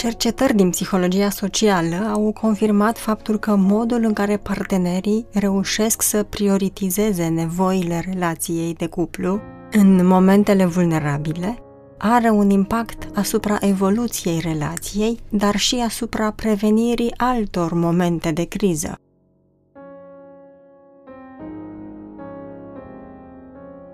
Cercetări din psihologia socială au confirmat faptul că modul în care partenerii reușesc să prioritizeze nevoile relației de cuplu în momentele vulnerabile are un impact asupra evoluției relației, dar și asupra prevenirii altor momente de criză.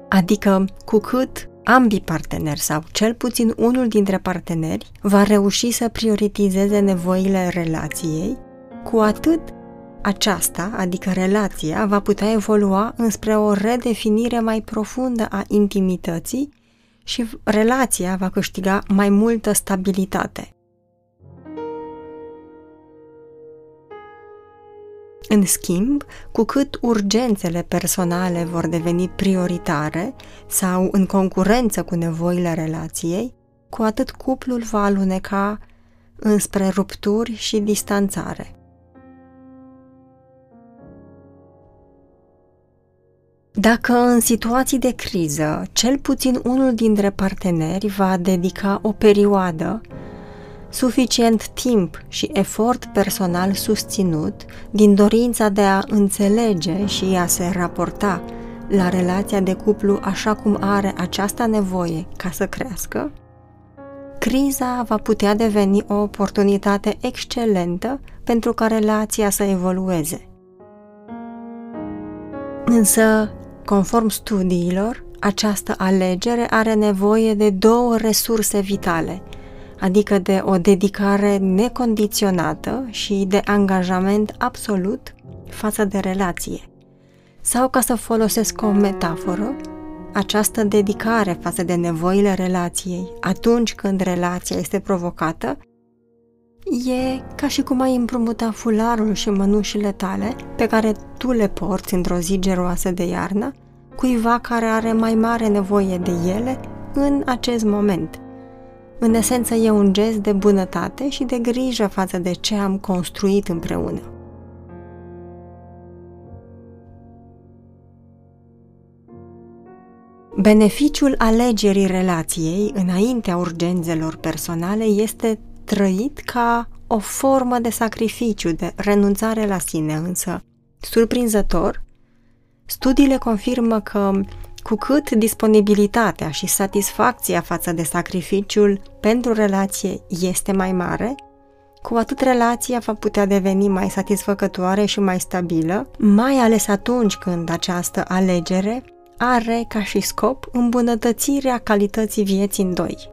Adică, cu cât ambii parteneri sau cel puțin unul dintre parteneri va reuși să prioritizeze nevoile relației, cu atât aceasta, adică relația, va putea evolua înspre o redefinire mai profundă a intimității și relația va câștiga mai multă stabilitate. În schimb, cu cât urgențele personale vor deveni prioritare sau în concurență cu nevoile relației, cu atât cuplul va aluneca înspre rupturi și distanțare. Dacă în situații de criză, cel puțin unul dintre parteneri va dedica o perioadă suficient timp și efort personal susținut din dorința de a înțelege și a se raporta la relația de cuplu așa cum are această nevoie ca să crească, criza va putea deveni o oportunitate excelentă pentru ca relația să evolueze. Însă, conform studiilor, această alegere are nevoie de două resurse vitale – adică de o dedicare necondiționată și de angajament absolut față de relație. Sau ca să folosesc o metaforă, această dedicare față de nevoile relației atunci când relația este provocată e ca și cum ai împrumuta fularul și mănușile tale pe care tu le porți într-o zi geroasă de iarnă cuiva care are mai mare nevoie de ele în acest moment – în esență e un gest de bunătate și de grijă față de ce am construit împreună. Beneficiul alegerii relației înaintea urgențelor personale este trăit ca o formă de sacrificiu, de renunțare la sine, însă, surprinzător, studiile confirmă că cu cât disponibilitatea și satisfacția față de sacrificiul pentru relație este mai mare, cu atât relația va putea deveni mai satisfăcătoare și mai stabilă, mai ales atunci când această alegere are ca și scop îmbunătățirea calității vieții în doi.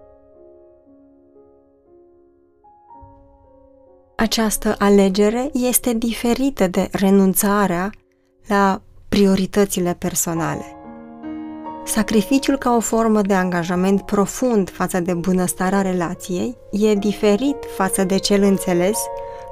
Această alegere este diferită de renunțarea la prioritățile personale. Sacrificiul ca o formă de angajament profund față de bunăstarea relației e diferit față de cel înțeles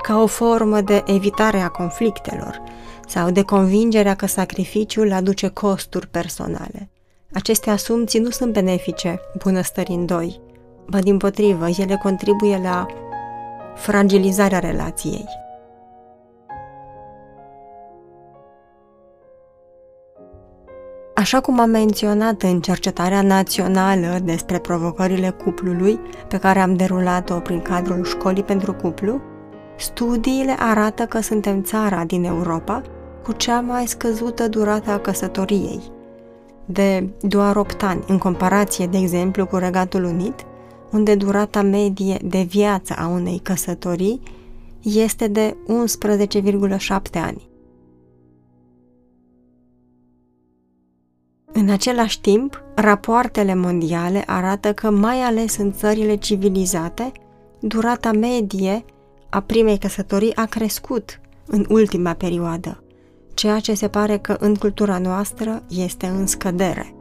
ca o formă de evitare a conflictelor sau de convingerea că sacrificiul aduce costuri personale. Aceste asumții nu sunt benefice bunăstării în doi, ba din potrivă, ele contribuie la fragilizarea relației. Așa cum am menționat în cercetarea națională despre provocările cuplului, pe care am derulat-o prin cadrul școlii pentru cuplu, studiile arată că suntem țara din Europa cu cea mai scăzută durată a căsătoriei, de doar 8 ani, în comparație, de exemplu, cu Regatul Unit, unde durata medie de viață a unei căsătorii este de 11,7 ani. În același timp, rapoartele mondiale arată că, mai ales în țările civilizate, durata medie a primei căsătorii a crescut în ultima perioadă, ceea ce se pare că în cultura noastră este în scădere.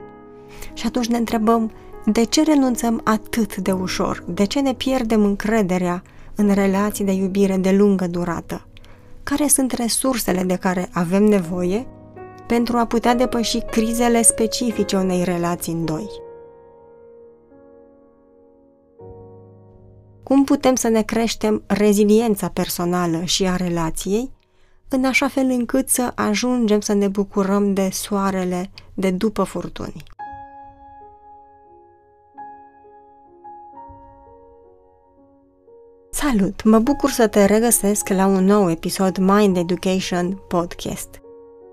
Și atunci ne întrebăm, de ce renunțăm atât de ușor? De ce ne pierdem încrederea în relații de iubire de lungă durată? Care sunt resursele de care avem nevoie pentru a putea depăși crizele specifice unei relații în doi. Cum putem să ne creștem reziliența personală și a relației, în așa fel încât să ajungem să ne bucurăm de soarele de după furtuni. Salut! Mă bucur să te regăsesc la un nou episod Mind Education Podcast.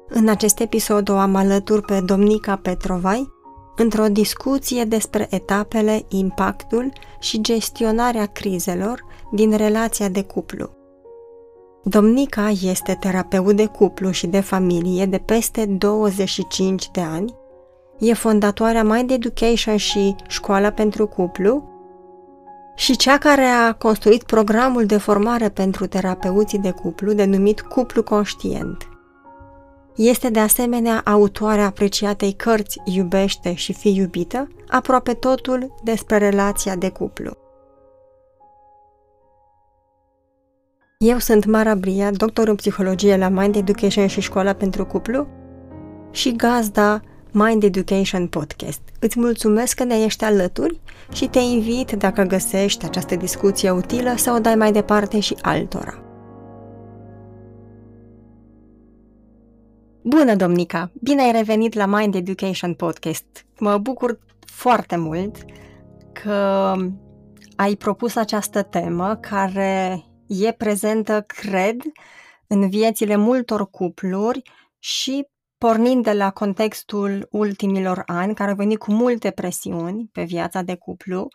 În acest episod o am alături pe Domnica Petrovai într-o discuție despre etapele, impactul și gestionarea crizelor din relația de cuplu. Domnica este terapeut de cuplu și de familie de peste 25 de ani, e fondatoarea Mind Education și Școala pentru Cuplu și cea care a construit programul de formare pentru terapeuții de cuplu denumit Cuplu Conștient. Este de asemenea autoarea apreciatei cărți Iubește și fi iubită, aproape totul despre relația de cuplu. Eu sunt Mara Bria, doctor în psihologie la Mind Education și Școala pentru Cuplu și gazda Mind Education Podcast. Îți mulțumesc că ne ești alături și te invit, dacă găsești această discuție utilă, să o dai mai departe și altora. Bună, Domnica! Bine ai revenit la Mind Education Podcast. Mă bucur foarte mult că ai propus această temă care e prezentă, cred, în viețile multor cupluri și pornind de la contextul ultimilor ani, care au venit cu multe presiuni pe viața de cuplu,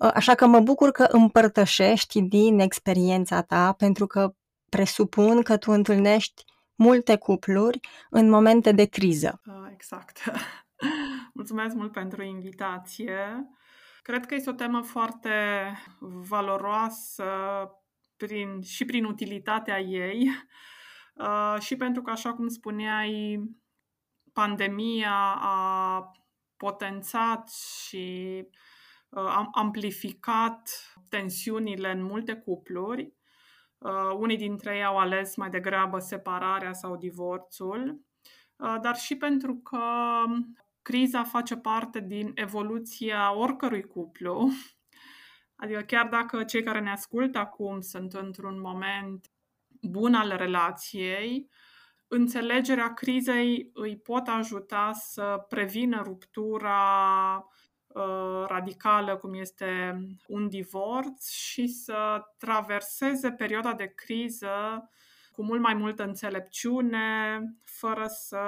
ă, așa că mă bucur că împărtășești din experiența ta, pentru că presupun că tu întâlnești multe cupluri în momente de criză. Ah, exact. Mulțumesc mult pentru invitație. Cred că este o temă foarte valoroasă prin, și prin utilitatea ei uh, și pentru că, așa cum spuneai, pandemia a potențat și uh, amplificat tensiunile în multe cupluri. Uh, unii dintre ei au ales mai degrabă separarea sau divorțul, uh, dar și pentru că criza face parte din evoluția oricărui cuplu. Adică chiar dacă cei care ne ascultă acum sunt într-un moment bun al relației, înțelegerea crizei îi pot ajuta să prevină ruptura uh, radicală, cum este un divorț, și să traverseze perioada de criză cu mult mai multă înțelepciune, fără să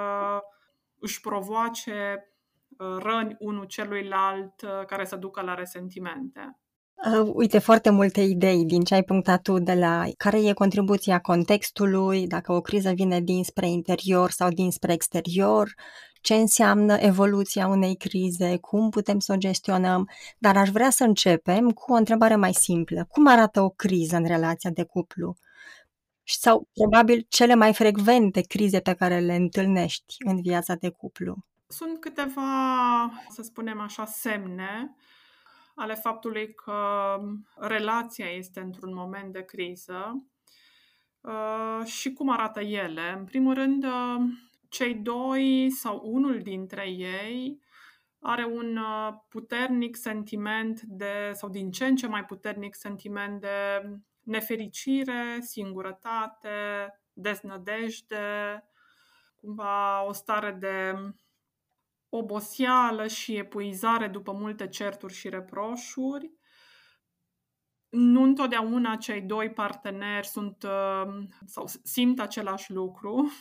își provoace uh, răni unul celuilalt uh, care să ducă la resentimente. Uh, uite, foarte multe idei din ce ai punctat tu de la care e contribuția contextului, dacă o criză vine dinspre interior sau dinspre exterior, ce înseamnă evoluția unei crize, cum putem să o gestionăm, dar aș vrea să începem cu o întrebare mai simplă. Cum arată o criză în relația de cuplu? Sau probabil cele mai frecvente crize pe care le întâlnești în viața de cuplu? Sunt câteva, să spunem așa, semne ale faptului că relația este într-un moment de criză uh, și cum arată ele. În primul rând, uh, cei doi sau unul dintre ei are un uh, puternic sentiment de, sau din ce în ce mai puternic sentiment de nefericire, singurătate, deznădejde, cumva o stare de oboseală și epuizare după multe certuri și reproșuri. Nu întotdeauna cei doi parteneri sunt uh, sau simt același lucru.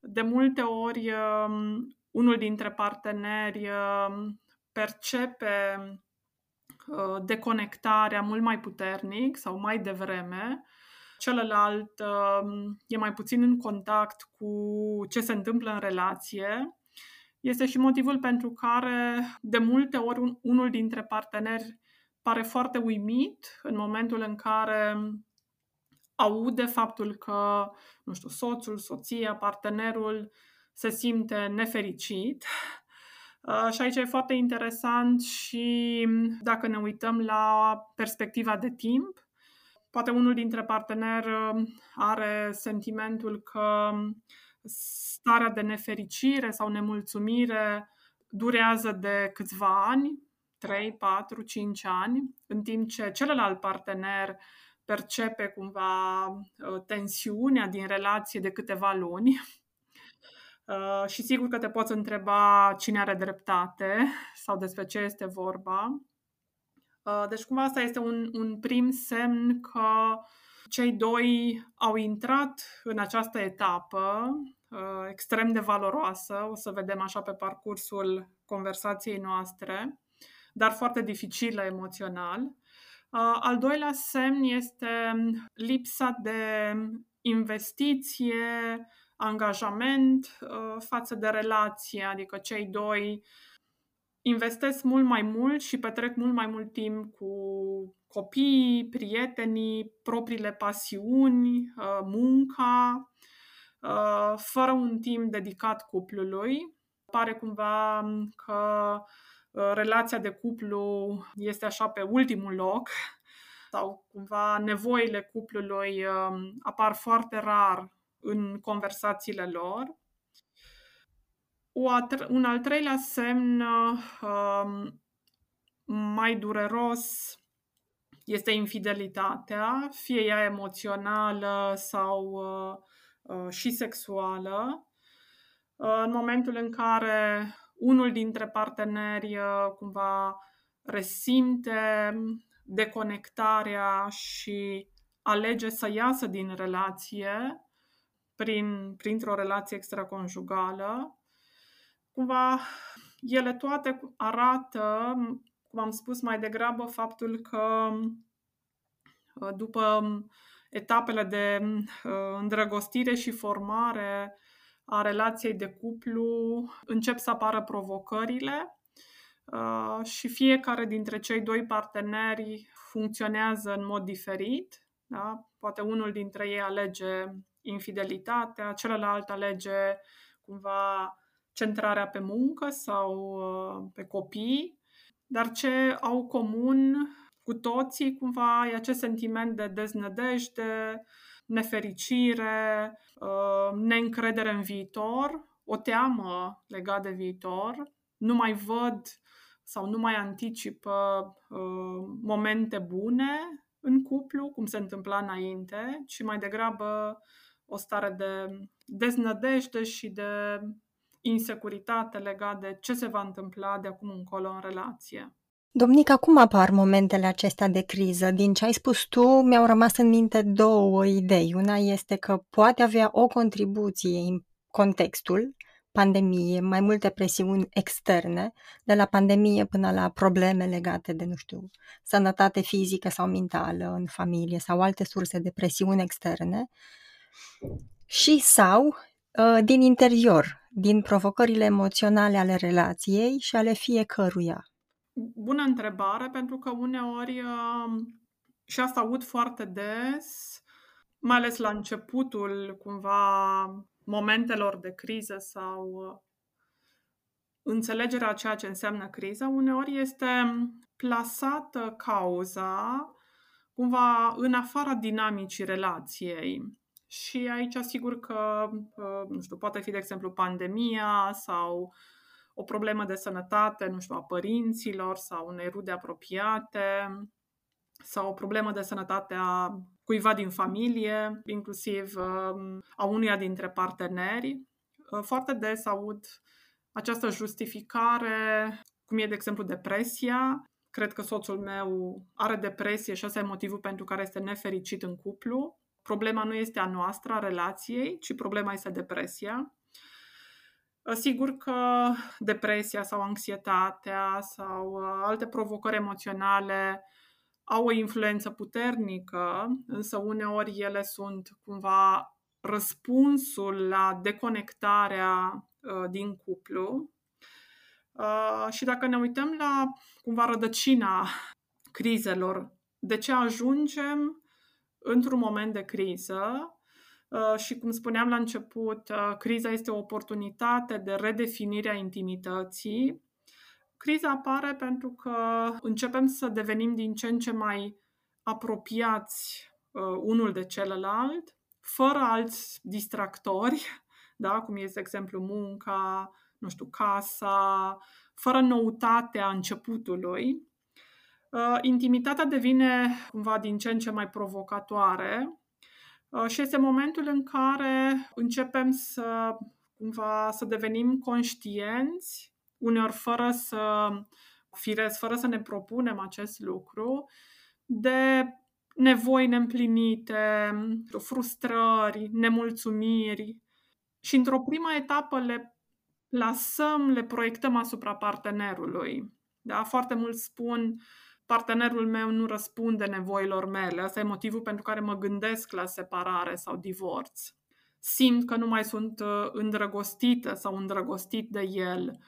De multe ori, um, unul dintre parteneri um, percepe uh, deconectarea mult mai puternic sau mai devreme, celălalt um, e mai puțin în contact cu ce se întâmplă în relație este și motivul pentru care de multe ori unul dintre parteneri pare foarte uimit în momentul în care aude faptul că, nu știu, soțul, soția, partenerul se simte nefericit. Uh, și aici e foarte interesant și dacă ne uităm la perspectiva de timp, poate unul dintre parteneri uh, are sentimentul că starea de nefericire sau nemulțumire durează de câțiva ani, 3, 4, 5 ani, în timp ce celălalt partener percepe cumva uh, tensiunea din relație de câteva luni. Uh, și sigur că te poți întreba cine are dreptate sau despre ce este vorba. Uh, deci cumva asta este un, un prim semn că cei doi au intrat în această etapă uh, extrem de valoroasă, o să vedem așa pe parcursul conversației noastre, dar foarte dificilă emoțional. Uh, al doilea semn este lipsa de investiție, angajament față de relație, adică cei doi investesc mult mai mult și petrec mult mai mult timp cu copiii, prietenii, propriile pasiuni, uh, munca, uh, fără un timp dedicat cuplului. Pare cumva că uh, relația de cuplu este așa pe ultimul loc sau cumva nevoile cuplului apar foarte rar în conversațiile lor. O un al treilea semn uh, mai dureros este infidelitatea, fie ea emoțională sau uh, uh, și sexuală. Uh, în momentul în care unul dintre parteneri uh, cumva resimte deconectarea și alege să iasă din relație prin, printr-o relație extraconjugală, cumva ele toate arată, cum am spus mai degrabă, faptul că uh, după etapele de uh, îndrăgostire și formare a relației de cuplu încep să apară provocările uh, și fiecare dintre cei doi parteneri funcționează în mod diferit. Da? Poate unul dintre ei alege infidelitatea, celălalt alege cumva centrarea pe muncă sau uh, pe copii, dar ce au comun cu toții cumva e acest sentiment de deznădejde, nefericire, uh, neîncredere în viitor, o teamă legat de viitor, nu mai văd sau nu mai anticipă uh, momente bune în cuplu, cum se întâmpla înainte, ci mai degrabă o stare de deznădejde și de insecuritate legat de ce se va întâmpla de acum încolo în relație. Domnica, cum apar momentele acestea de criză? Din ce ai spus tu, mi-au rămas în minte două idei. Una este că poate avea o contribuție în contextul, pandemie, mai multe presiuni externe, de la pandemie până la probleme legate de, nu știu, sănătate fizică sau mentală în familie sau alte surse de presiuni externe, și sau ă, din interior, din provocările emoționale ale relației și ale fiecăruia? Bună întrebare, pentru că uneori um, și asta aud foarte des, mai ales la începutul cumva momentelor de criză sau uh, înțelegerea a ceea ce înseamnă criza, uneori este plasată cauza cumva în afara dinamicii relației. Și aici asigur că, uh, nu știu, poate fi, de exemplu, pandemia sau o problemă de sănătate, nu știu, a părinților sau unei rude apropiate sau o problemă de sănătate a cuiva din familie, inclusiv uh, a unuia dintre parteneri. Uh, foarte des aud această justificare, cum e, de exemplu, depresia. Cred că soțul meu are depresie și ăsta e motivul pentru care este nefericit în cuplu problema nu este a noastră, a relației, ci problema este depresia. Sigur că depresia sau anxietatea sau uh, alte provocări emoționale au o influență puternică, însă uneori ele sunt cumva răspunsul la deconectarea uh, din cuplu. Uh, și dacă ne uităm la cumva rădăcina crizelor, de ce ajungem într-un moment de criză uh, și, cum spuneam la început, uh, criza este o oportunitate de redefinire a intimității. Criza apare pentru că începem să devenim din ce în ce mai apropiați uh, unul de celălalt, fără alți distractori, da? cum este, de exemplu, munca, nu știu, casa, fără noutatea începutului. Uh, intimitatea devine cumva din ce în ce mai provocatoare uh, și este momentul în care începem să cumva să devenim conștienți, uneori fără să firesc, fără să ne propunem acest lucru, de nevoi neîmplinite, frustrări, nemulțumiri și într-o prima etapă le plasăm, le proiectăm asupra partenerului. Da? Foarte mulți spun partenerul meu nu răspunde nevoilor mele. Asta e motivul pentru care mă gândesc la separare sau divorț. Simt că nu mai sunt uh, îndrăgostită sau îndrăgostit de el.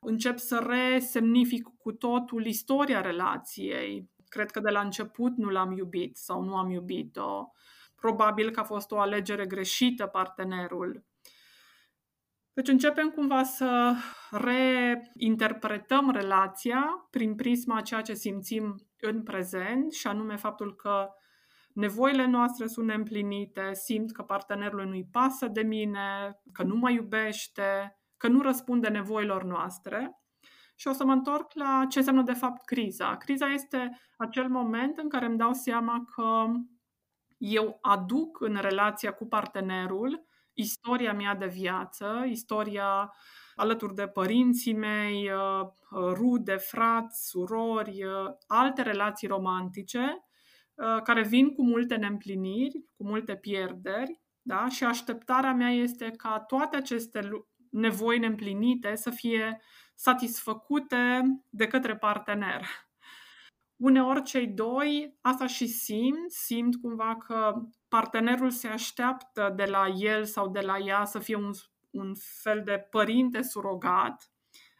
Încep să resemnific cu totul istoria relației. Cred că de la început nu l-am iubit sau nu am iubit-o. Probabil că a fost o alegere greșită partenerul. Deci începem cumva să reinterpretăm relația prin prisma a ceea ce simțim în prezent și anume faptul că nevoile noastre sunt neîmplinite, simt că partenerul nu-i pasă de mine, că nu mă iubește, că nu răspunde nevoilor noastre. Și o să mă întorc la ce înseamnă de fapt criza. Criza este acel moment în care îmi dau seama că eu aduc în relația cu partenerul istoria mea de viață, istoria alături de părinții mei, uh, uh, rude, frați, surori, uh, alte relații romantice care vin cu multe neîmpliniri, cu multe pierderi, da? și așteptarea mea este ca toate aceste nevoi neîmplinite să fie satisfăcute de către partener. Uneori cei doi asta și simt, simt cumva că partenerul se așteaptă de la el sau de la ea să fie un, un fel de părinte surogat,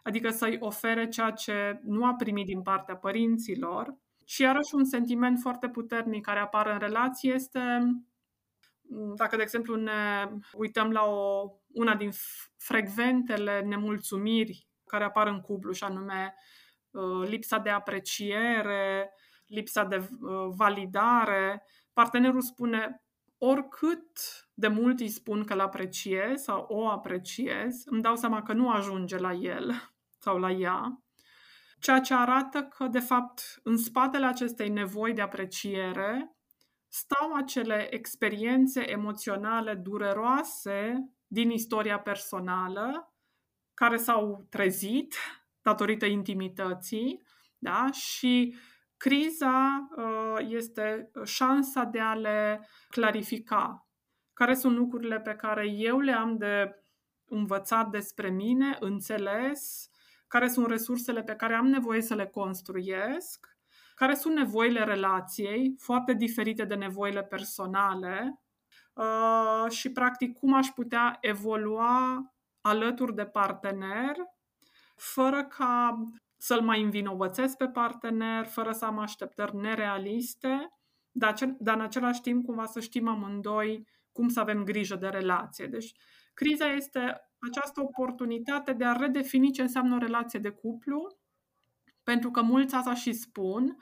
adică să-i ofere ceea ce nu a primit din partea părinților. Și iarăși un sentiment foarte puternic care apare în relație este dacă, de exemplu, ne uităm la o, una din frecventele nemulțumiri care apar în cuplu, și anume uh, lipsa de apreciere, lipsa de uh, validare, partenerul spune oricât de mult îi spun că îl apreciez sau o apreciez, îmi dau seama că nu ajunge la el sau la ea, ceea ce arată că, de fapt, în spatele acestei nevoi de apreciere stau acele experiențe emoționale dureroase din istoria personală care s-au trezit datorită intimității da? și Criza uh, este șansa de a le clarifica. Care sunt lucrurile pe care eu le am de învățat despre mine, înțeles, care sunt resursele pe care am nevoie să le construiesc, care sunt nevoile relației, foarte diferite de nevoile personale uh, și, practic, cum aș putea evolua alături de partener fără ca să-l mai învinovățesc pe partener, fără să am așteptări nerealiste, dar, dar în același timp cumva să știm amândoi cum să avem grijă de relație. Deci criza este această oportunitate de a redefini ce înseamnă o relație de cuplu, pentru că mulți asta și spun,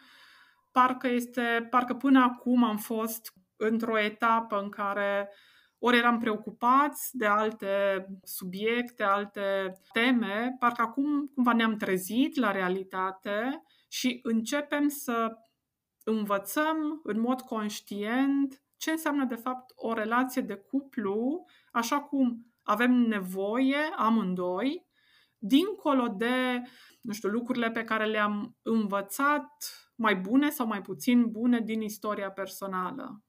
parcă, este, parcă până acum am fost într-o etapă în care ori eram preocupați de alte subiecte, alte teme, parcă acum cumva ne-am trezit la realitate și începem să învățăm în mod conștient ce înseamnă de fapt o relație de cuplu, așa cum avem nevoie amândoi, dincolo de, nu știu, lucrurile pe care le-am învățat mai bune sau mai puțin bune din istoria personală.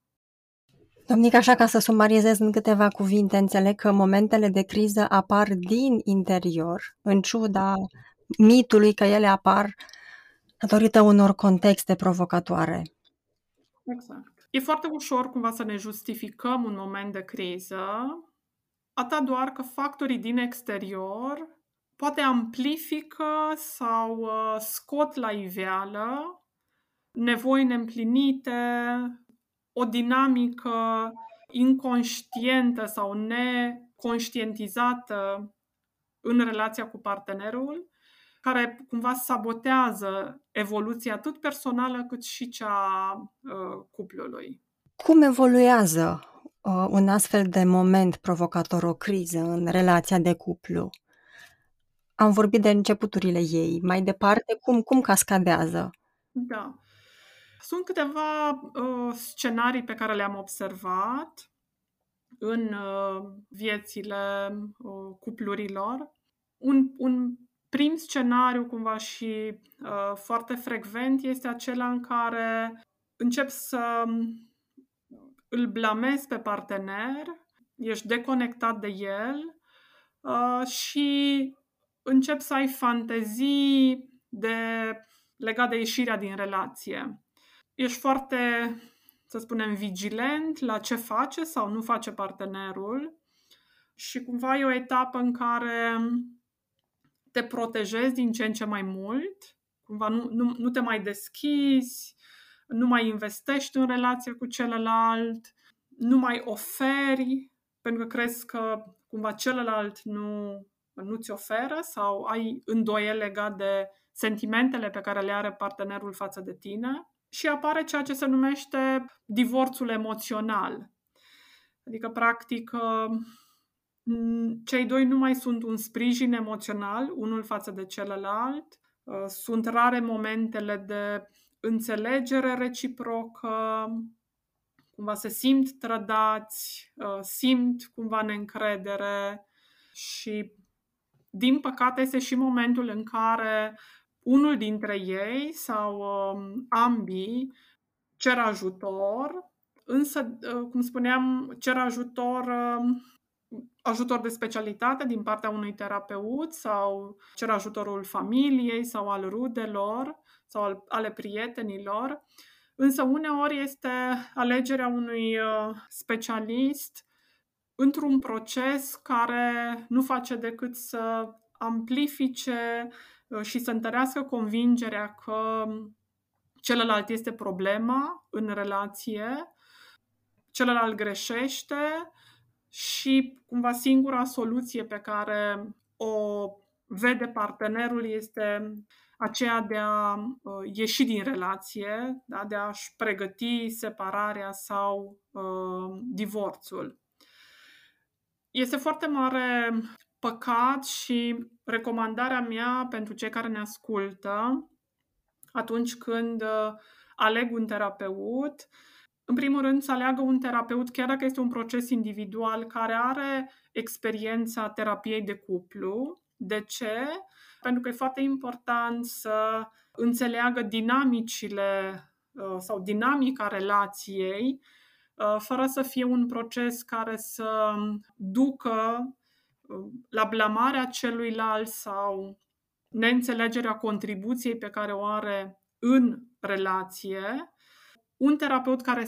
Domnic, așa ca să sumarizez în câteva cuvinte, înțeleg că momentele de criză apar din interior, în ciuda mitului că ele apar datorită unor contexte provocatoare. Exact. E foarte ușor cumva să ne justificăm un moment de criză, atât doar că factorii din exterior poate amplifică sau uh, scot la iveală nevoi neîmplinite, o dinamică inconștientă sau neconștientizată în relația cu partenerul, care cumva sabotează evoluția atât personală cât și cea uh, cuplului. Cum evoluează uh, un astfel de moment provocator, o criză în relația de cuplu? Am vorbit de începuturile ei. Mai departe, cum, cum cascadează? Da. Sunt câteva uh, scenarii pe care le-am observat în uh, viețile uh, cuplurilor. Un, un prim scenariu, cumva și uh, foarte frecvent, este acela în care încep să îl blamezi pe partener, ești deconectat de el uh, și încep să ai fantezii de, legat de ieșirea din relație. Ești foarte, să spunem, vigilent la ce face sau nu face partenerul și cumva e o etapă în care te protejezi din ce în ce mai mult, cumva nu, nu, nu te mai deschizi, nu mai investești în relație cu celălalt, nu mai oferi pentru că crezi că cumva celălalt nu, nu ți oferă sau ai îndoiel legat de sentimentele pe care le are partenerul față de tine și apare ceea ce se numește divorțul emoțional. Adică, practic, cei doi nu mai sunt un sprijin emoțional unul față de celălalt, sunt rare momentele de înțelegere reciprocă, cumva se simt trădați, simt cumva neîncredere și din păcate este și momentul în care unul dintre ei sau um, ambii cer ajutor, însă, uh, cum spuneam, cer ajutor, uh, ajutor de specialitate din partea unui terapeut sau cer ajutorul familiei sau al rudelor sau al, ale prietenilor, însă uneori este alegerea unui uh, specialist într-un proces care nu face decât să amplifice uh, și să întărească convingerea că celălalt este problema în relație, celălalt greșește și cumva singura soluție pe care o vede partenerul este aceea de a uh, ieși din relație, da? de a-și pregăti separarea sau uh, divorțul. Este foarte mare păcat și recomandarea mea pentru cei care ne ascultă atunci când uh, aleg un terapeut, în primul rând să aleagă un terapeut, chiar dacă este un proces individual, care are experiența terapiei de cuplu. De ce? Pentru că e foarte important să înțeleagă dinamicile uh, sau dinamica relației Uh, fără să fie un proces care să ducă uh, la blamarea celuilalt sau neînțelegerea contribuției pe care o are în relație. Un terapeut care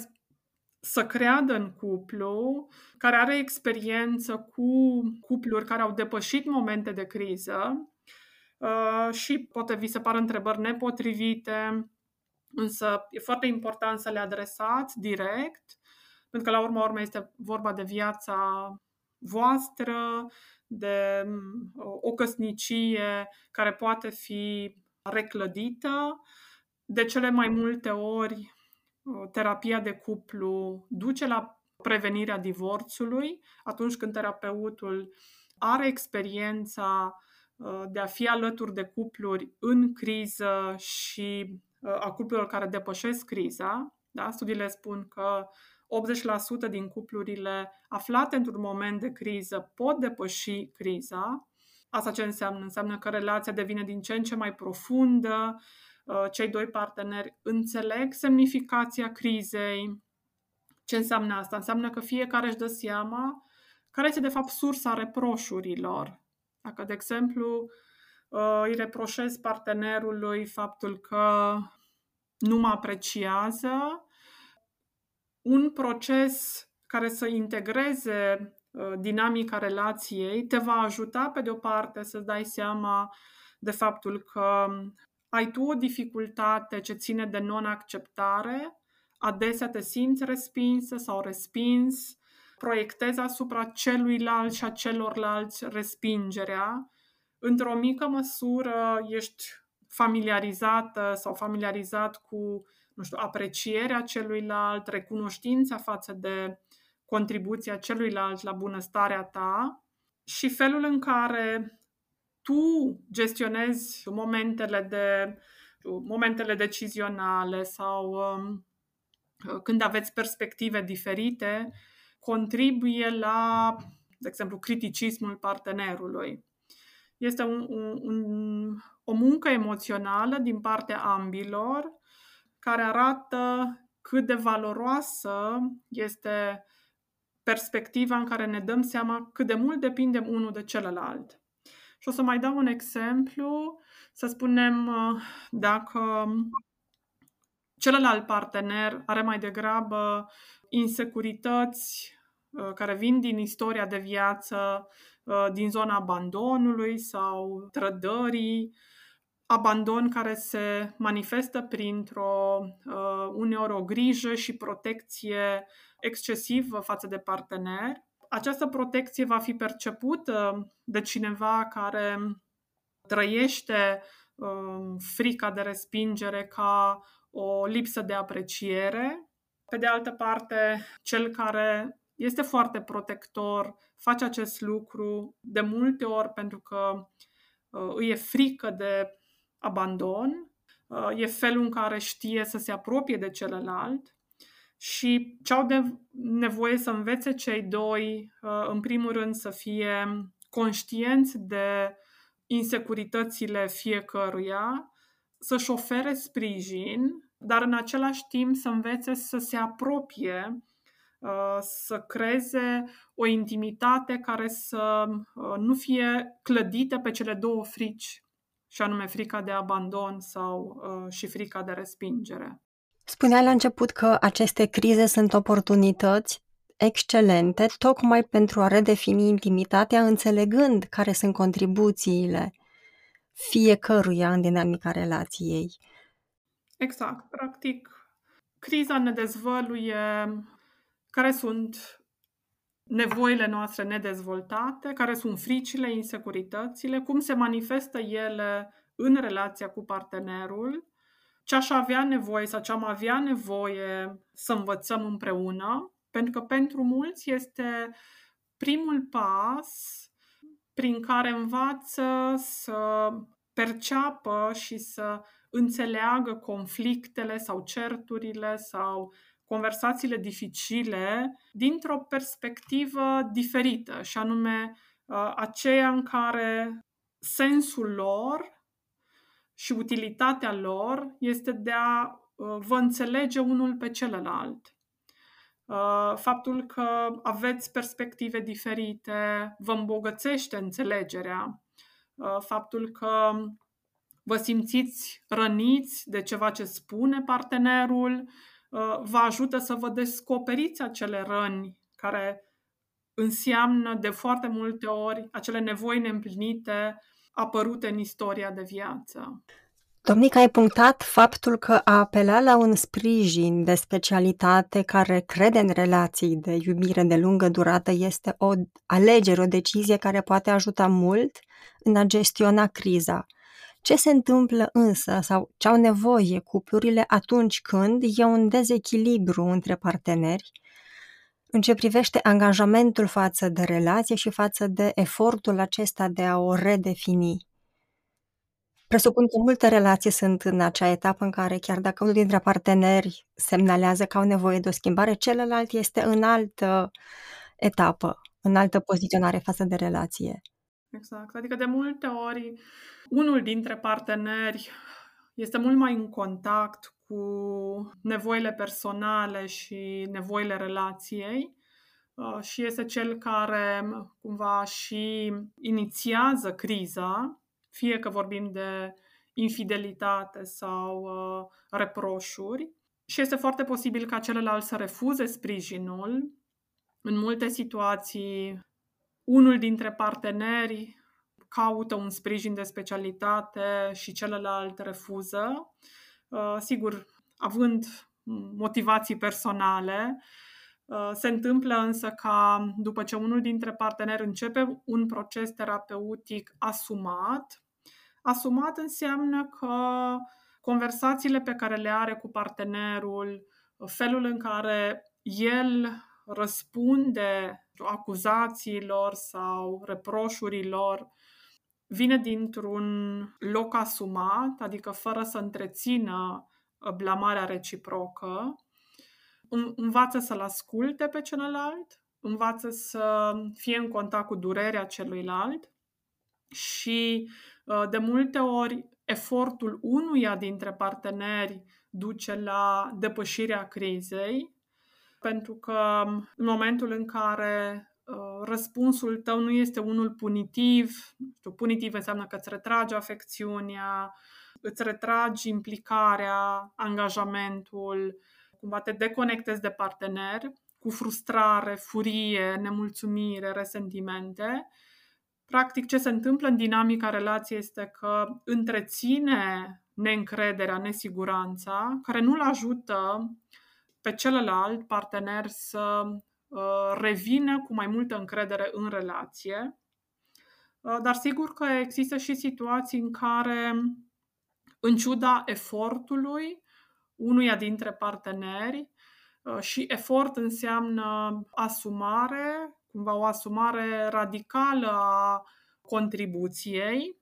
să creadă în cuplu, care are experiență cu cupluri care au depășit momente de criză uh, și poate vi se par întrebări nepotrivite, însă e foarte important să le adresați direct pentru că la urma urmei este vorba de viața voastră, de mm, o căsnicie care poate fi reclădită. De cele mai multe ori, terapia de cuplu duce la prevenirea divorțului atunci când terapeutul are experiența de a fi alături de cupluri în criză și a cuplurilor care depășesc criza. Da? Studiile spun că 80% din cuplurile aflate într-un moment de criză pot depăși criza. Asta ce înseamnă? Înseamnă că relația devine din ce în ce mai profundă, uh, cei doi parteneri înțeleg semnificația crizei. Ce înseamnă asta? Înseamnă că fiecare își dă seama care este de fapt sursa reproșurilor. Dacă, de exemplu, uh, îi reproșez partenerului faptul că nu mă apreciază, un proces care să integreze uh, dinamica relației te va ajuta, pe de o parte, să-ți dai seama de faptul că ai tu o dificultate ce ține de non-acceptare, adesea te simți respinsă sau respins, proiectezi asupra celuilalt și a celorlalți respingerea. Într-o mică măsură ești familiarizată sau familiarizat cu nu știu, aprecierea celuilalt, recunoștința față de contribuția celuilalt la bunăstarea ta și felul în care tu gestionezi momentele de momentele decizionale sau um, când aveți perspective diferite, contribuie la, de exemplu, criticismul partenerului. este un, un, un, o muncă emoțională din partea ambilor care arată cât de valoroasă este perspectiva în care ne dăm seama cât de mult depindem unul de celălalt. Și o să mai dau un exemplu, să spunem dacă celălalt partener are mai degrabă insecurități uh, care vin din istoria de viață, uh, din zona abandonului sau trădării, abandon care se manifestă printr-o uh, uneori o grijă și protecție excesivă față de partener. Această protecție va fi percepută de cineva care trăiește frica de respingere ca o lipsă de apreciere. Pe de altă parte, cel care este foarte protector face acest lucru de multe ori pentru că uh, îi e frică de abandon, uh, e felul în care știe să se apropie de celălalt și ce au de nevoie să învețe cei doi, uh, în primul rând, să fie conștienți de insecuritățile fiecăruia, să-și ofere sprijin, dar în același timp să învețe să se apropie, uh, să creeze o intimitate care să uh, nu fie clădită pe cele două frici, și anume frica de abandon sau uh, și frica de respingere. Spuneai la început că aceste crize sunt oportunități excelente tocmai pentru a redefini intimitatea, înțelegând care sunt contribuțiile fiecăruia în dinamica relației. Exact. Practic, criza ne dezvăluie care sunt nevoile noastre nedezvoltate, care sunt fricile, insecuritățile, cum se manifestă ele în relația cu partenerul, ce aș avea nevoie sau ce am avea nevoie să învățăm împreună, pentru că pentru mulți este primul pas prin care învață să perceapă și să înțeleagă conflictele sau certurile sau conversațiile dificile dintr-o perspectivă diferită, și anume uh, aceea în care sensul lor și utilitatea lor este de a uh, vă înțelege unul pe celălalt. Uh, faptul că aveți perspective diferite vă îmbogățește înțelegerea. Faptul că vă simțiți răniți de ceva ce spune partenerul, uh, vă ajută să vă descoperiți acele răni care înseamnă de foarte multe ori acele nevoi neîmplinite apărute în istoria de viață. Domnica, ai punctat faptul că a apela la un sprijin de specialitate care crede în relații de iubire de lungă durată este o alegere, o decizie care poate ajuta mult în a gestiona criza. Ce se întâmplă însă sau ce au nevoie cuplurile atunci când e un dezechilibru între parteneri în ce privește angajamentul față de relație și față de efortul acesta de a o redefini? Presupun că multe relații sunt în acea etapă în care chiar dacă unul dintre parteneri semnalează că au nevoie de o schimbare, celălalt este în altă etapă, în altă poziționare față de relație. Exact. Adică de multe ori unul dintre parteneri este mult mai în contact cu nevoile personale și nevoile relației uh, și este cel care cumva și inițiază criza, fie că vorbim de infidelitate sau uh, reproșuri. Și este foarte posibil ca celălalt să refuze sprijinul. În multe situații, unul dintre parteneri caută un sprijin de specialitate și celălalt refuză. Uh, sigur, având motivații personale, uh, se întâmplă însă ca după ce unul dintre parteneri începe un proces terapeutic asumat, asumat înseamnă că conversațiile pe care le are cu partenerul, felul în care el răspunde acuzațiilor sau reproșurilor vine dintr-un loc asumat, adică fără să întrețină uh, blamarea reciprocă, învață să-l asculte pe celălalt, învață să fie în contact cu durerea celuilalt și uh, de multe ori efortul unuia dintre parteneri duce la depășirea crizei, pentru că în momentul în care uh, răspunsul tău nu este unul punitiv, știu, punitiv înseamnă că îți retragi afecțiunea, îți retragi implicarea, angajamentul, cumva te deconectezi de partener cu frustrare, furie, nemulțumire, resentimente. Practic, ce se întâmplă în dinamica relației este că întreține neîncrederea, nesiguranța, care nu-l ajută pe celălalt partener să uh, revină cu mai multă încredere în relație. Uh, dar sigur că există și situații în care, în ciuda efortului unuia dintre parteneri, uh, și efort înseamnă asumare, cumva o asumare radicală a contribuției,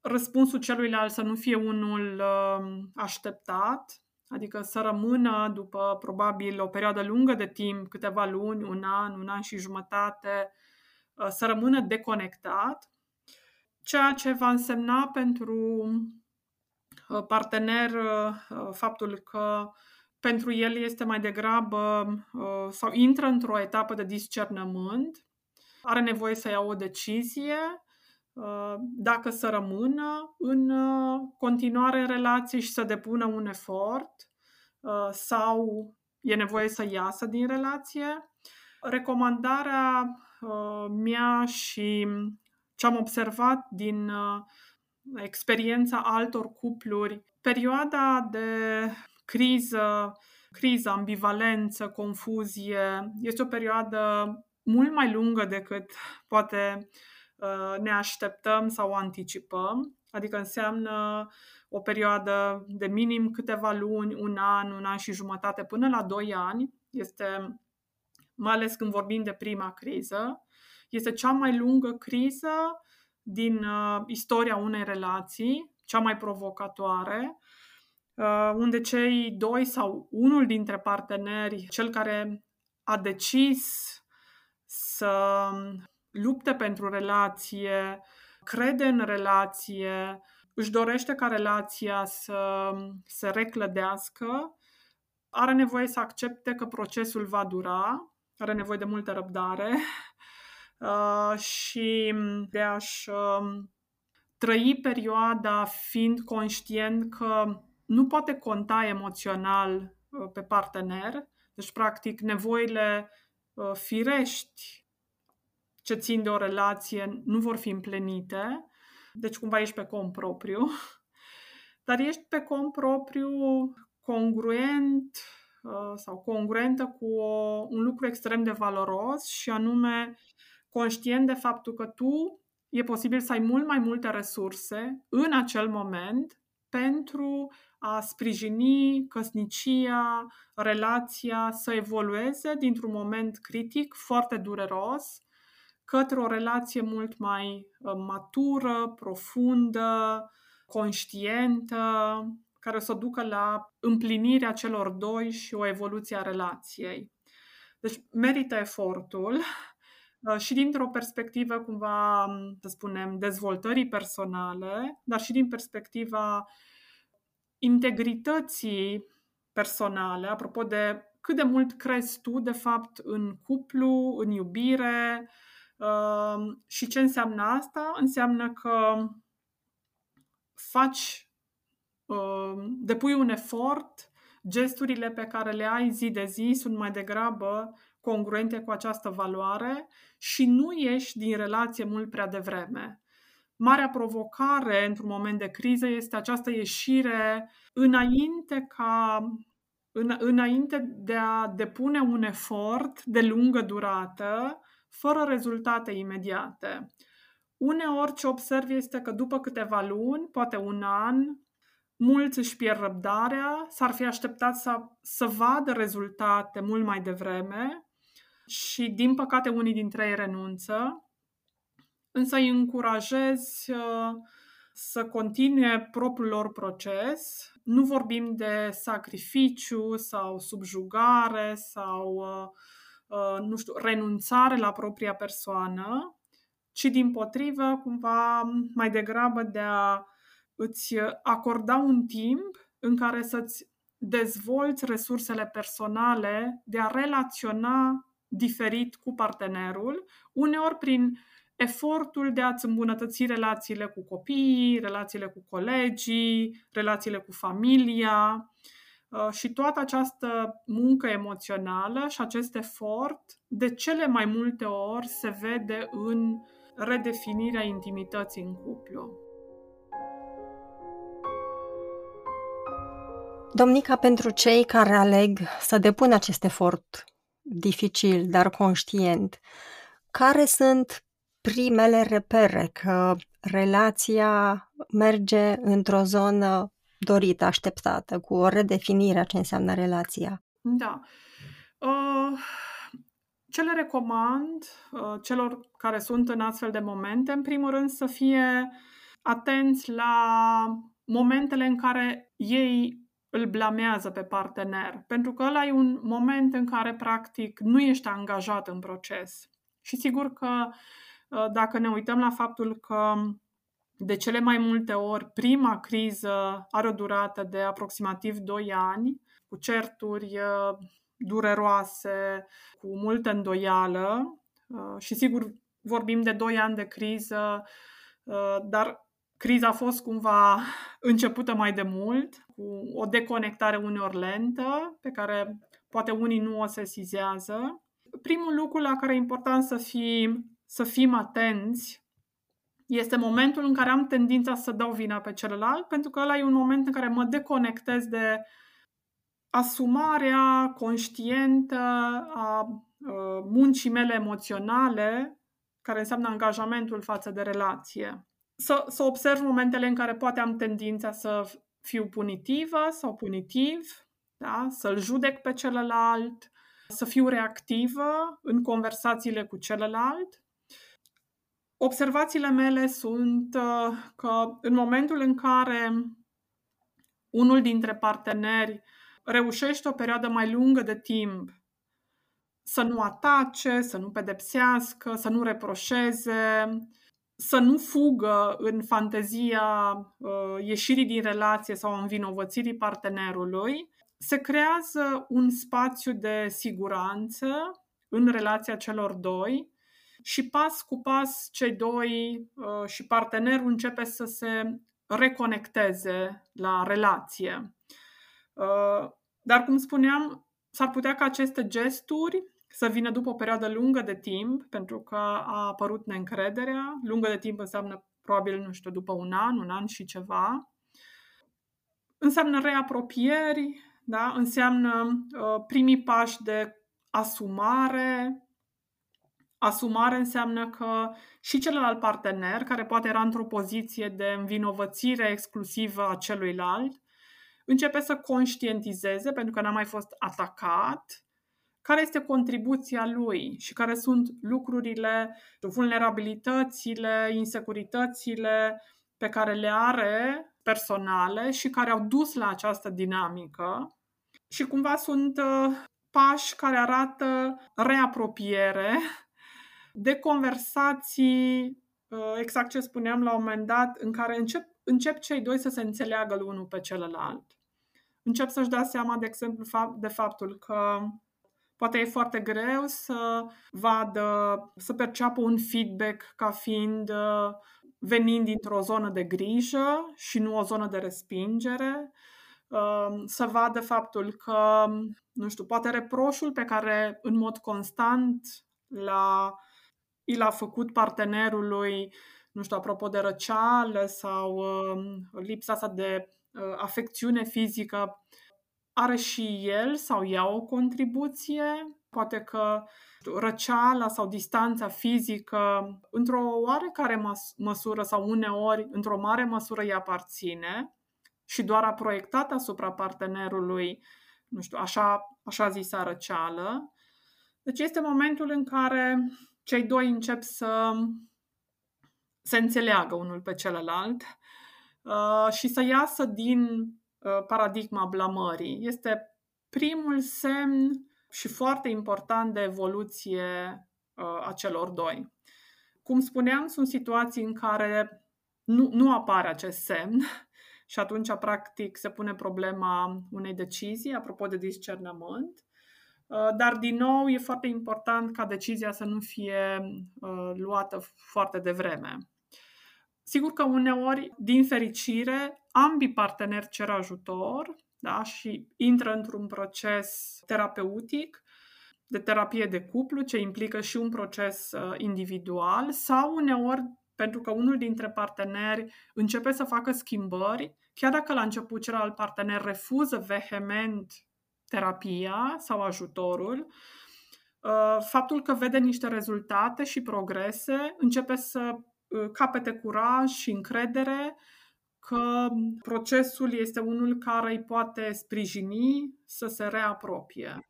răspunsul celuilalt să nu fie unul uh, așteptat, adică să rămână după probabil o perioadă lungă de timp, câteva luni, un an, un an și jumătate, uh, să rămână deconectat, ceea ce va însemna pentru uh, partener faptul că pentru el este mai degrabă sau intră într-o etapă de discernământ, are nevoie să ia o decizie Uh, dacă să rămână în uh, continuare în relație și să depună un efort uh, sau e nevoie să iasă din relație. Recomandarea mea și ce am observat din experiența altor cupluri, perioada de criză, criză, ambivalență, confuzie, este o perioadă mult mai lungă decât poate Uh, ne așteptăm sau anticipăm, adică înseamnă o perioadă de minim câteva luni, un an, un an și jumătate până la doi ani. Este, mai ales când vorbim de prima criză, este cea mai lungă criză din uh, istoria unei relații, cea mai provocatoare, uh, unde cei doi sau unul dintre parteneri, cel care a decis să lupte pentru relație, crede în relație, își dorește ca relația să se reclădească, are nevoie să accepte că procesul va dura, are nevoie de multă răbdare uh, și de a-și um, trăi perioada fiind conștient că nu poate conta emoțional uh, pe partener, deci practic nevoile uh, firești ce țin de o relație nu vor fi împlinite, deci cumva ești pe cont propriu, dar ești pe cont propriu congruent uh, sau congruentă cu o, un lucru extrem de valoros și anume conștient de faptul că tu e posibil să ai mult mai multe resurse în acel moment pentru a sprijini căsnicia, relația să evolueze dintr-un moment critic foarte dureros către o relație mult mai uh, matură, profundă, conștientă, care să ducă la împlinirea celor doi și o evoluție a relației. Deci merită efortul uh, și dintr-o perspectivă, cumva, să spunem, dezvoltării personale, dar și din perspectiva integrității personale, apropo de cât de mult crezi tu, de fapt, în cuplu, în iubire, și ce înseamnă asta? Înseamnă că faci, depui un efort, gesturile pe care le ai zi de zi sunt mai degrabă congruente cu această valoare și nu ieși din relație mult prea devreme. Marea provocare într-un moment de criză este această ieșire înainte ca în, înainte de a depune un efort de lungă durată fără rezultate imediate. Uneori ce observ este că după câteva luni, poate un an, mulți își pierd răbdarea, s-ar fi așteptat să, să vadă rezultate mult mai devreme și, din păcate, unii dintre ei renunță. Însă îi încurajez uh, să continue propriul lor proces. Nu vorbim de sacrificiu sau subjugare sau uh, Uh, nu știu, renunțare la propria persoană, ci din potrivă, cumva, mai degrabă de a îți acorda un timp în care să-ți dezvolți resursele personale de a relaționa diferit cu partenerul, uneori prin efortul de a-ți îmbunătăți relațiile cu copiii, relațiile cu colegii, relațiile cu familia. uh, și toată această muncă emoțională și acest efort de cele mai multe ori se vede în redefinirea intimității în cuplu. Domnica, pentru cei care aleg să depună acest efort dificil, dar conștient, care sunt primele repere că relația merge într-o zonă dorită, așteptată, cu o redefinire a ce înseamnă relația? Da. Uh, ce le recomand uh, celor care sunt în astfel de momente, în primul rând să fie atenți la momentele în care ei îl blamează pe partener, pentru că ăla e un moment în care practic nu ești angajat în proces. Și sigur că uh, dacă ne uităm la faptul că de cele mai multe ori prima criză are o durată de aproximativ 2 ani, cu certuri uh, dureroase, cu multă îndoială uh, și sigur vorbim de 2 ani de criză, dar criza a fost cumva începută mai de mult, cu o deconectare uneori lentă, pe care poate unii nu o sesizează. Primul lucru la care e important să fim, să fim atenți este momentul în care am tendința să dau vina pe celălalt, pentru că ăla e un moment în care mă deconectez de asumarea conștientă a muncii mele emoționale, care înseamnă angajamentul față de relație. Să, să observ momentele în care poate am tendința să fiu punitivă sau punitiv, da? să-l judec pe celălalt, să fiu reactivă în conversațiile cu celălalt. Observațiile mele sunt uh, că în momentul în care unul dintre parteneri reușește o perioadă mai lungă de timp să nu atace, să nu pedepsească, să nu reproșeze, să nu fugă în fantezia uh, ieșirii din relație sau învinovățirii partenerului, se creează un spațiu de siguranță în relația celor doi și pas cu pas cei doi uh, și partenerul începe să se reconecteze la relație. Uh, dar, cum spuneam, s-ar putea ca aceste gesturi să vină după o perioadă lungă de timp, pentru că a apărut neîncrederea. Lungă de timp înseamnă probabil, nu știu, după un an, un an și ceva. Înseamnă reapropieri, da? înseamnă uh, primii pași de asumare. Asumare înseamnă că și celălalt partener, care poate era într-o poziție de învinovățire exclusivă a celuilalt, începe să conștientizeze, pentru că n-a mai fost atacat, care este contribuția lui și care sunt lucrurile, vulnerabilitățile, insecuritățile pe care le are personale și care au dus la această dinamică. Și cumva sunt uh, pași care arată reapropiere de conversații, uh, exact ce spuneam la un moment dat, în care încep, încep cei doi să se înțeleagă unul pe celălalt. Încep să-și dea seama, de exemplu, de faptul că poate e foarte greu să vadă, să perceapă un feedback ca fiind uh, venind dintr-o zonă de grijă și nu o zonă de respingere, um, să vadă faptul că, nu știu, poate reproșul pe care în mod constant l-a, i l-a făcut partenerului, nu știu, apropo de răceală sau um, lipsa asta de uh, afecțiune fizică, are și el sau ea o contribuție? Poate că răceala sau distanța fizică, într-o oarecare mas- măsură sau uneori, într-o mare măsură, îi aparține și doar a proiectat asupra partenerului, nu știu, așa, așa zisa răceală. Deci este momentul în care cei doi încep să se înțeleagă unul pe celălalt uh, și să iasă din Uh, paradigma blamării. Este primul semn și foarte important de evoluție uh, a celor doi. Cum spuneam, sunt situații în care nu, nu apare acest semn și atunci, practic, se pune problema unei decizii, apropo de discernământ. Uh, dar, din nou, e foarte important ca decizia să nu fie uh, luată foarte devreme. Sigur că uneori, din fericire, ambii parteneri cer ajutor da? și intră într-un proces terapeutic de terapie de cuplu, ce implică și un proces uh, individual, sau uneori pentru că unul dintre parteneri începe să facă schimbări, chiar dacă la început celălalt partener refuză vehement terapia sau ajutorul, uh, faptul că vede niște rezultate și progrese începe să uh, capete curaj și încredere că procesul este unul care îi poate sprijini să se reapropie.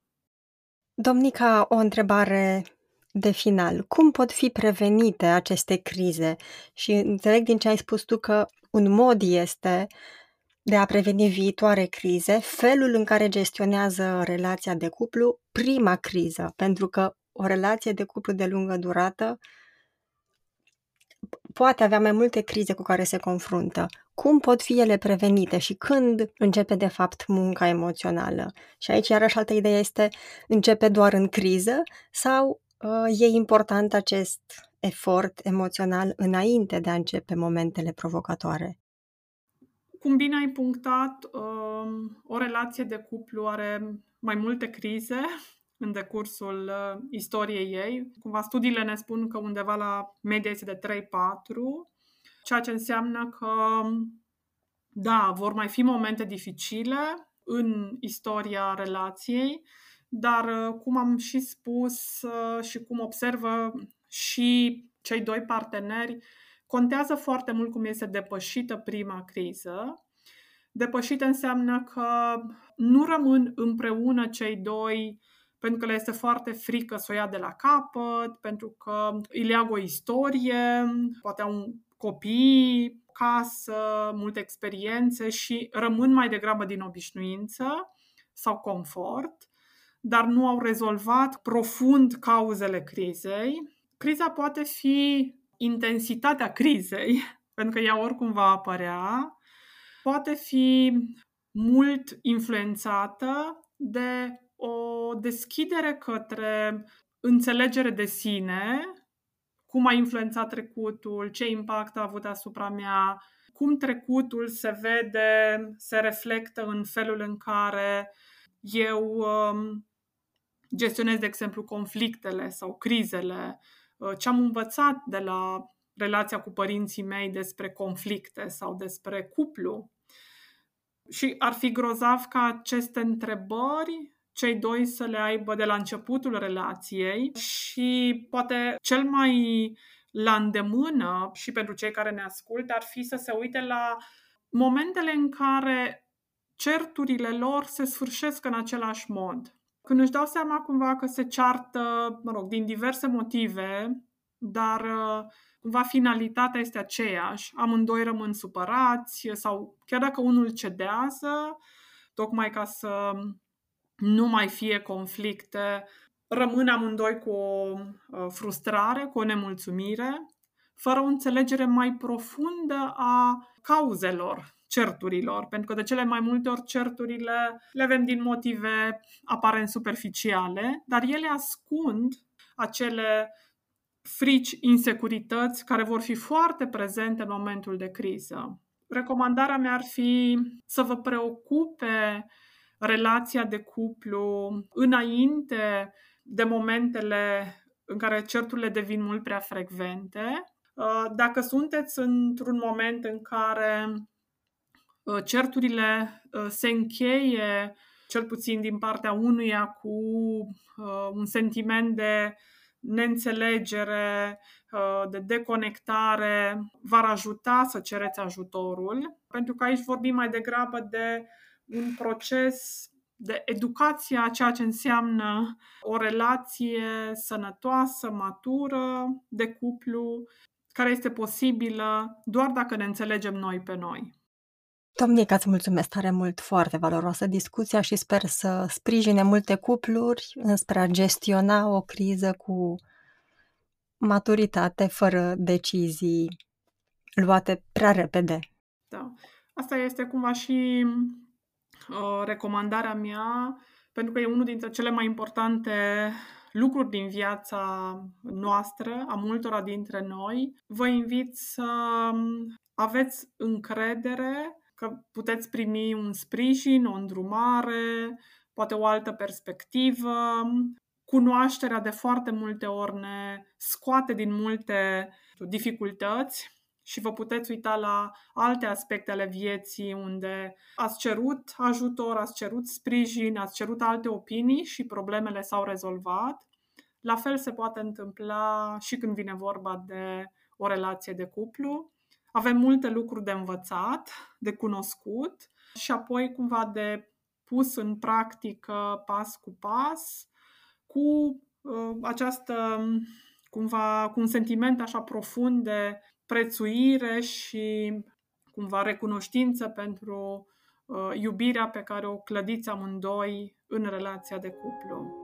Domnica, o întrebare de final. Cum pot fi prevenite aceste crize? Și înțeleg din ce ai spus tu că un mod este de a preveni viitoare crize, felul în care gestionează relația de cuplu prima criză, pentru că o relație de cuplu de lungă durată poate avea mai multe crize cu care se confruntă. Cum pot fi ele prevenite și când începe de fapt munca emoțională? Și aici iarăși altă idee este începe doar în criză sau uh, e important acest efort emoțional înainte de a începe momentele provocatoare? Cum bine ai punctat, uh, o relație de cuplu are mai multe crize în decursul uh, istoriei ei. Cumva studiile ne spun că undeva la media este de 3-4, ceea ce înseamnă că, da, vor mai fi momente dificile în istoria relației, dar, uh, cum am și spus uh, și cum observă și cei doi parteneri, contează foarte mult cum este depășită prima criză. Depășită înseamnă că nu rămân împreună cei doi pentru că le este foarte frică să o ia de la capăt, pentru că îi leagă o istorie, poate au un copii, casă, multe experiențe și rămân mai degrabă din obișnuință sau confort, dar nu au rezolvat profund cauzele crizei. Criza poate fi intensitatea crizei, pentru că ea oricum va apărea, poate fi mult influențată de o deschidere către înțelegere de sine, cum a influențat trecutul, ce impact a avut asupra mea, cum trecutul se vede, se reflectă în felul în care eu um, gestionez, de exemplu, conflictele sau crizele, uh, ce am învățat de la relația cu părinții mei despre conflicte sau despre cuplu. Și ar fi grozav ca aceste întrebări cei doi să le aibă de la începutul relației și poate cel mai la îndemână și pentru cei care ne ascultă ar fi să se uite la momentele în care certurile lor se sfârșesc în același mod. Când își dau seama cumva că se ceartă, mă rog, din diverse motive, dar uh, cumva finalitatea este aceeași, amândoi rămân supărați sau chiar dacă unul cedează, tocmai ca să nu mai fie conflicte, rămân amândoi cu o uh, frustrare, cu o nemulțumire, fără o înțelegere mai profundă a cauzelor certurilor, pentru că de cele mai multe ori certurile le avem din motive aparent superficiale, dar ele ascund acele frici, insecurități care vor fi foarte prezente în momentul de criză. Recomandarea mea ar fi să vă preocupe relația de cuplu înainte de momentele în care certurile devin mult prea frecvente. Uh, dacă sunteți într-un moment în care uh, certurile uh, se încheie, cel puțin din partea unuia, cu un sentiment de neînțelegere, de deconectare, v-ar ajuta să cereți ajutorul, pentru că aici vorbim mai degrabă de un proces de educație a ceea ce înseamnă o relație sănătoasă, matură, de cuplu, care este posibilă doar dacă ne înțelegem noi pe noi. Domnică, îți mulțumesc tare mult, foarte valoroasă discuția și sper să sprijine multe cupluri înspre a gestiona o criză cu maturitate fără decizii luate prea repede. Da. Asta este cumva și uh, recomandarea mea, pentru că e unul dintre cele mai importante lucruri din viața noastră, a multora dintre noi. Vă invit să aveți încredere că puteți primi un sprijin, o îndrumare, poate o altă perspectivă. Cunoașterea de foarte multe ori ne scoate din multe dificultăți și vă puteți uita la alte aspecte ale vieții unde ați cerut ajutor, ați cerut sprijin, ați cerut alte opinii și problemele s-au rezolvat. La fel se poate întâmpla și când vine vorba de o relație de cuplu. Avem multe lucruri de învățat, de cunoscut și apoi cumva de pus în practică pas cu pas cu uh, această cumva cu un sentiment așa profund de prețuire și cumva recunoștință pentru uh, iubirea pe care o clădiți amândoi în relația de cuplu.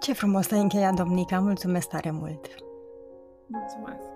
Ce frumos ai încheiat, Domnica! Mulțumesc tare mult! Mulțumesc!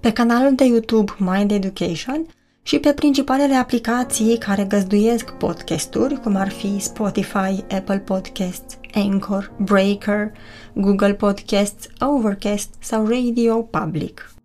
pe canalul de YouTube Mind Education și pe principalele aplicații care găzduiesc podcasturi, cum ar fi Spotify, Apple Podcasts, Anchor, Breaker, Google Podcasts, Overcast sau Radio Public.